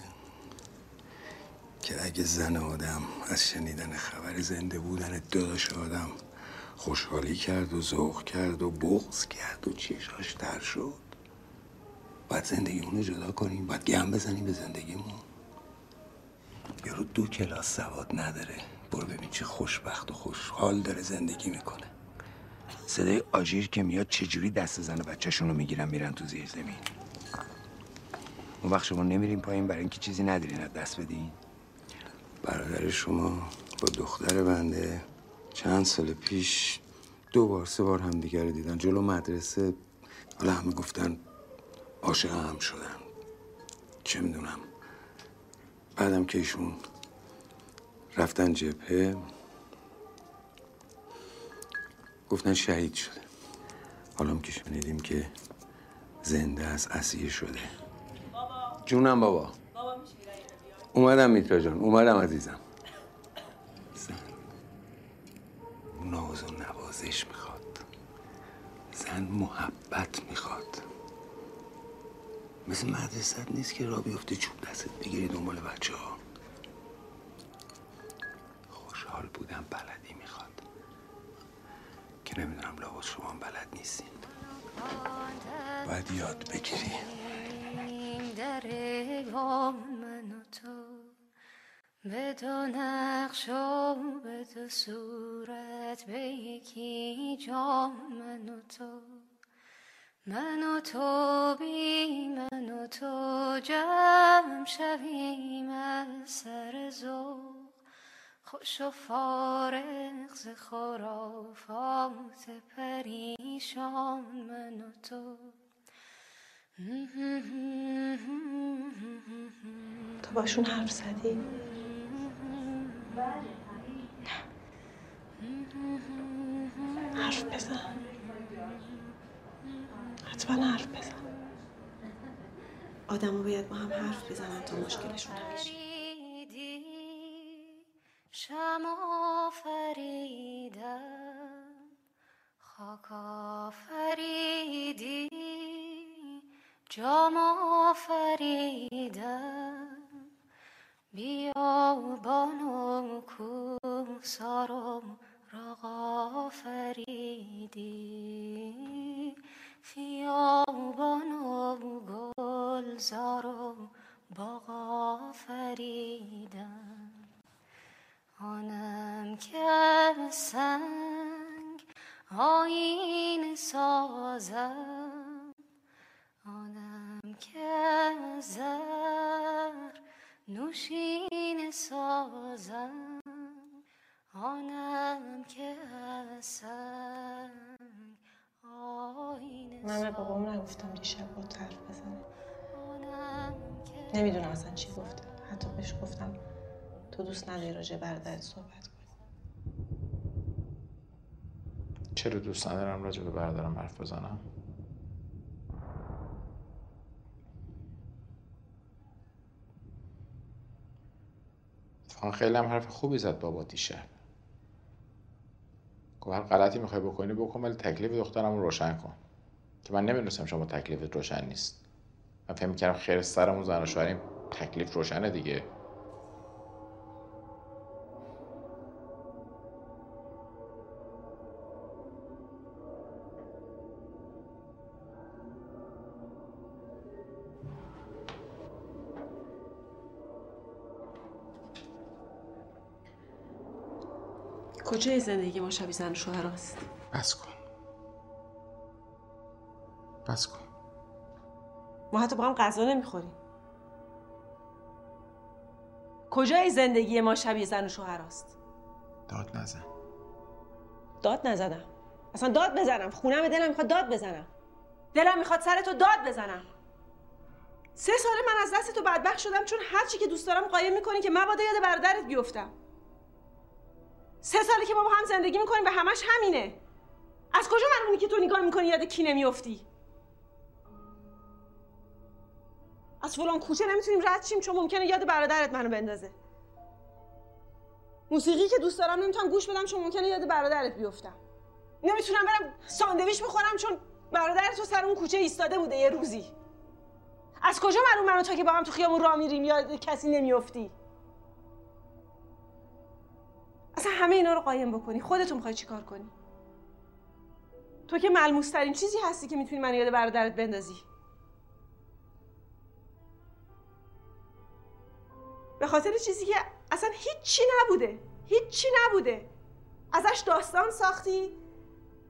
که اگه زن آدم از شنیدن خبر زنده بودن داداش آدم خوشحالی کرد و ذوق کرد و بغض کرد و چشاش تر شد. باید زندگیمون رو جدا کنیم باید گم بزنیم به زندگیمون. یارو دو کلاس سواد نداره. برو ببین چه خوشبخت و خوشحال داره زندگی می‌کنه. صدای آژیر که میاد چجوری دست زن و بچهشون رو می‌گیرن میرن تو زیر زمین. اون وقت شما نمیرین پایین برای اینکه چیزی ندارین دست بدین. برادر شما با دختر بنده. چند سال پیش دو بار سه بار همدیگه رو دیدن. جلو مدرسه حالا همه گفتن عاشق هم شدن. چه می‌دونم. بعدم که ایشون رفتن جبهه گفتن شهید شده. حالا که شنیدیم که زنده از اسیر شده. جونم بابا. اومدم میترا جان اومدم عزیزم زن ناز و نوازش می‌خواد. زن محبت می‌خواد. مثل مدرسه نیست که را بیفته چوب دستت بگیری دنبال بچه ها خوشحال بودن بلدی می‌خواد. که نمی‌دونم لابد شما بلد نیستین. باید یاد بگیری. به دو نقش و به دو صورت به یکی جام من و تو. من و تو بی من و تو جمع شویم از سر ذوق. خوش و فارغ ز خرافات پریشان من و تو. تو باشون حرف زدی؟ حرف بزن. حتما حرف بزن. آدم باید با هم حرف بزنن تا مشکلشون حل شه. فریدی شما فریدم خاک آفریدی جام آفریدم. بیابان و کوسار و راغ آفریدی خیابان و گلزار و باغ آفریدم آنم که سنگ آین سازم. آنم که زر نوشین سازم آنم که از سنگ آین من به بابام نگفتم دیشب با حرف بزنه. نمی‌دونم اصلا چی گفته. حتی بهش گفتم تو دوست نداری راجع به برادرت صحبت کنی. چرا دوست ندارم راجع به برادرم حرف بزنم اتفاقا خیلی هم حرف خوبی زد بابا دیشب گفت هر غلطی می‌خوای بکنی بکن ولی تکلیف دخترم رو روشن کن. که من نمی‌دونستم شما تکلیفت روشن نیست. من فکر می‌کردم خیر سرمون زن و شوهریم تکلیف روشنه دیگه. کجای زندگی ما شبیه زن و شوهر است؟ بس کن. بس کن. ما حتی با هم غذا نمی‌خوریم. کجای زندگی ما شبیه زن و شوهر است؟ داد نزن. داد نزدم اصلا داد بزنم. خونم دلم می‌خواد داد بزنم. دلم می‌خواد سر تو داد بزنم. سه ساله من از دست تو بدبخت شدم چون هر چی که دوست دارم قایم می‌کنی که مبادا یاد برادرت بیفتم. سه ساله که ما با هم زندگی می‌کنیم و همش همینه. از کجا معلومه که تو نگاه می‌کنی یاد کی نمیافتی؟ از فلان کوچه نمی‌تونیم رد شیم چون ممکنه یاد برادرت منو بندازه. موسیقی که دوست دارم نمی‌تونم گوش بدم چون ممکنه یاد برادرت بیفتم. نمی‌تونم برم ساندویچ بخورم چون برادرت تو سر اون کوچه ایستاده بوده یه روزی. از کجا معلوم منو تو که با هم تو خیابون راه میریم؟ یاد کسی نمیافتی. اصلا همه اینا رو قایم بکنی. خودتون می‌خوای چیکار کنی؟ تو که ملموس ترین چیزی هستی که می‌تونی من یاد برادرت بندازی. به خاطر چیزی که اصلا هیچی نبوده. هیچی نبوده. ازش داستان ساختی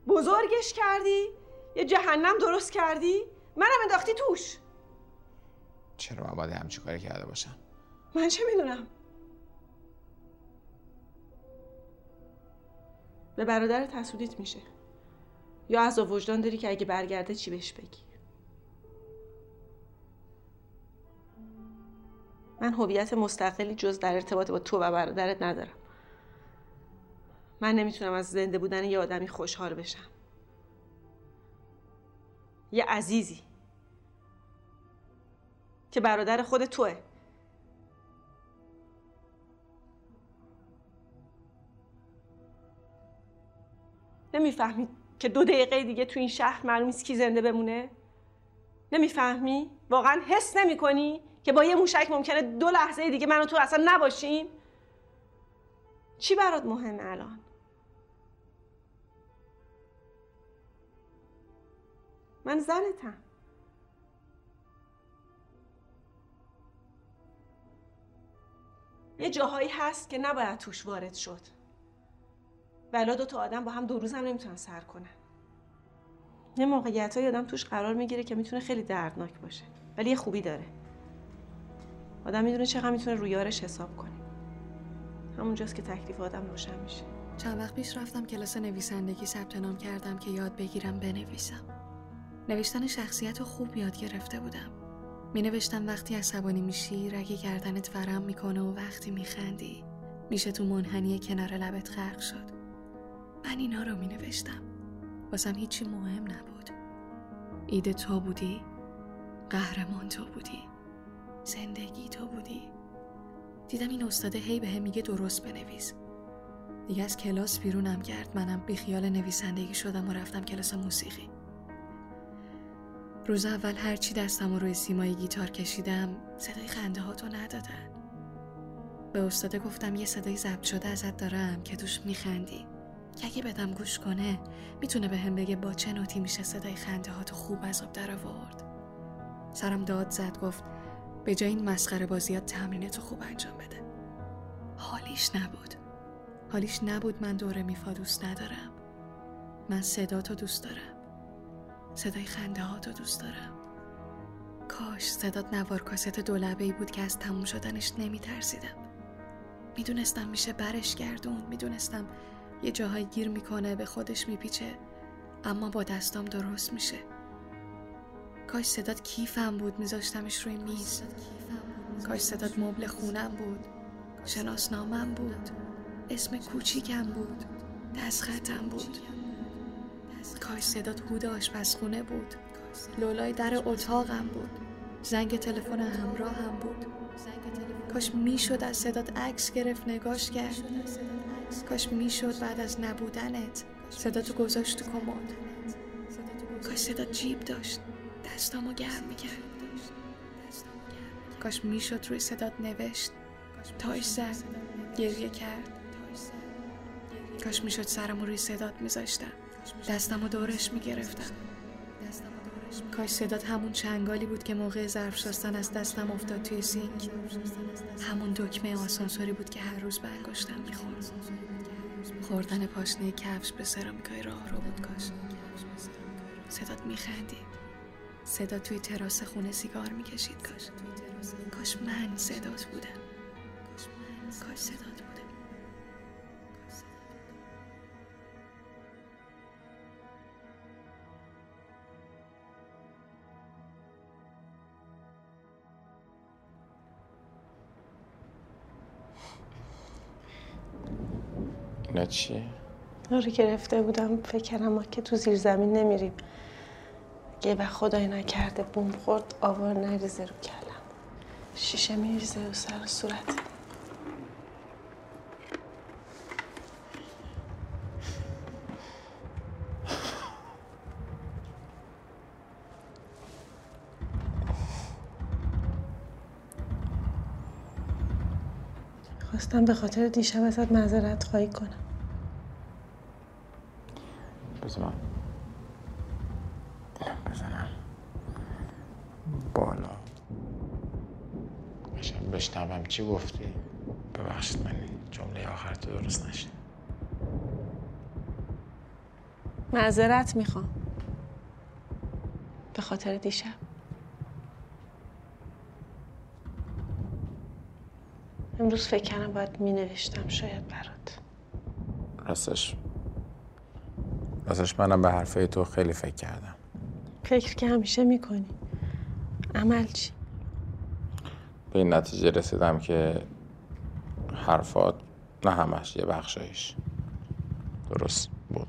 بزرگش کردی یه جهنم درست کردی منم انداختی توش. چرا من باید همچی کاری کرده باشم؟ من چه می‌دونم؟ به برادرت حسودیت میشه. یا از وجدان داری که اگه برگرده چی بهش بگی؟ من هویت مستقلی جز در ارتباط با تو و برادرت ندارم. من نمی‌تونم از زنده بودن یه آدمی خوشحال بشم. یه عزیزی. که برادر خود توه. نمی‌فهمی که دو دقیقه دیگه تو این شهر معلوم نیست کی زنده بمونه؟ نمی‌فهمی؟ واقعا حس نمی‌کنی که با یه موشک ممکنه دو لحظه دیگه من و تو اصلا نباشیم؟ چی برات مهمه الان؟ من زنتم. یه جاهایی هست که نباید توش وارد شد. ولی دو تا آدم با هم دو روز هم نمی‌تونن سر کنن. یه موقعیت های آدم توش قرار می‌گیره که می‌تونه خیلی دردناک باشه ولی یه خوبی داره. آدم می‌دونه چقدر می‌تونه روی یارش حساب کنه. همونجاست که تکلیف آدم روشن میشه. چند وقت پیش رفتم کلاس نویسندگی ثبت نام کردم که یاد بگیرم بنویسم. نوشتن شخصیت رو خوب یاد گرفته بودم. می نوشتم وقتی عصبانی میشی رگ گردنت ورم می‌کنه و وقتی میخندی میشه تو منحنی کنار لبت غرق شد. من اینا رو می نوشتم واسم هیچی مهم نبود. ایده تو بودی قهرمان تو بودی زندگی تو بودی. دیدم این استاده هی به هم میگه درست بنویس. دیگه از کلاس بیرونم کرد. منم بیخیال نویسندگی شدم و رفتم کلاس موسیقی. روز اول هرچی دستم رو روی سیمای گیتار کشیدم صدای خنده هاتو ندادن. به استاده گفتم یه صدای ضبط شده ازت دارم که توش میخندی. که اگه بدم گوش کنه می‌تونه به هم بگه با چه نوتی میشه صدای خنده هاتو خوب از آب در آورد سرم داد زد گفت به جای این مسخره بازیات تمرینتو خوب انجام بده. حالیش نبود. حالیش نبود من دوره میفا دوست ندارم. من صداتو دوست دارم. صدای خنده هاتو دوست دارم. کاش صدات نوار کاست دولبه ای بود که از تموم شدنش نمی ترسیدم می‌دونستم میشه برش گردون می‌دونستم یه جاهای گیر می‌کنه به خودش میپیچه اما با دستام درست میشه. کاش صدات کیفم بود میذاشتمش روی میز. کاش صدات مبل خونم بود شناسنامم بود اسم کوچیکم بود دستخطم بود. کاش صدات هود آشپزخونه بود لولای در اتاقم بود زنگ تلفن همراهم بود. کاش می‌شد از صدات عکس گرفت نگاش کرد. کاش می‌شد بعد از نبودنت صداتو گذاشت تو کمد. کاش صدات جیب داشت. دستامو گرم می‌کرد. کاش می‌شد روی صدات نوشت. تاش زد گریه کرد. کاش می‌شد سرمو روی صدات میذاشتم. دستمو دورش می‌گرفتم. کاش صدات همون چنگالی بود که موقع ظرف شستن از دستم افتاد توی سینک. همون دکمه آسانسوری بود که هر روز به انگشتم می‌خورد. خوردن پاشنه کفش به سرامیکای راه رو بود کاش. صدات میخندید. صدا توی تراس خونه سیگار می‌کشید کاش. کاش من صدات بودم. کاش صدات چیه؟ رو گرفته بودم فکر ما که تو زیر زمین نمیریم. یه وقت خدای نکرده بوم خورد آوار نریزه رو کلم. شیشه میریزه و سر صورت. خواستم به خاطر دیشب ازت معذرت خواهی کنم بذار من اینم بزنم بالا قشنگ بشنوم چی گفتی؟ ببخشید من جمله آخر تو درست نشد معذرت می‌خوام. به خاطر دیشب. امروز فکر کردم باید می نوشتم شاید برات. راستش راستش منم به حرفای تو خیلی فکر کردم. فکر که همیشه می‌کنی. عمل چی؟ به این نتیجه رسیدم که حرفات نه همش یه بخشایش. درست بود.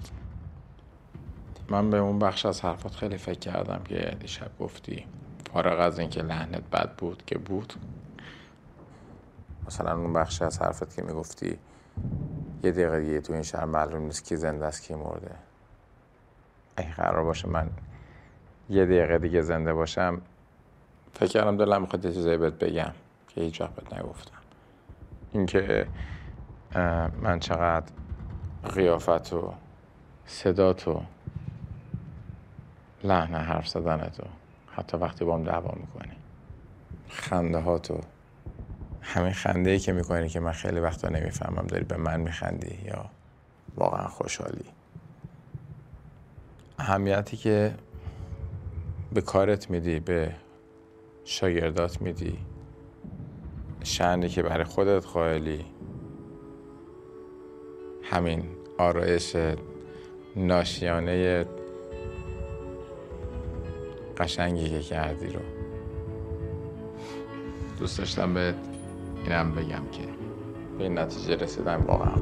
من به اون بخش از حرفات خیلی فکر کردم که دیشب گفتی. فارغ از اینکه لحنت بد بود که بود. مثلا اون بخش از حرفت که می‌گفتی یه دقیقه دیگه تو این شهر معلوم نیست کی زنده است کی مرده. اگه قرار باشه من یه دقیقه دیگه زنده باشم فکر کردم دلم می‌خواد یه چیزایی بهت بگم که هیچ وقت بهت نگفتم. اینکه من چقدر قیافت و صدات و لحن حرف زدنت و حتی وقتی با هم دعوا می‌کنی خنده هاتو همین خنده ای که می‌کنی که من خیلی وقتا نمی‌فهمم داری به من میخندی یا واقعا خوشحالی. اهمیتی که به کارت میدی به شاگردات میدی؟ شعنی که برای خودت قائلی. همین آرایش ناشیانه قشنگی که کردی رو. دوست داشتم به اینم بگم که به این نتیجه رسیدم واقعا.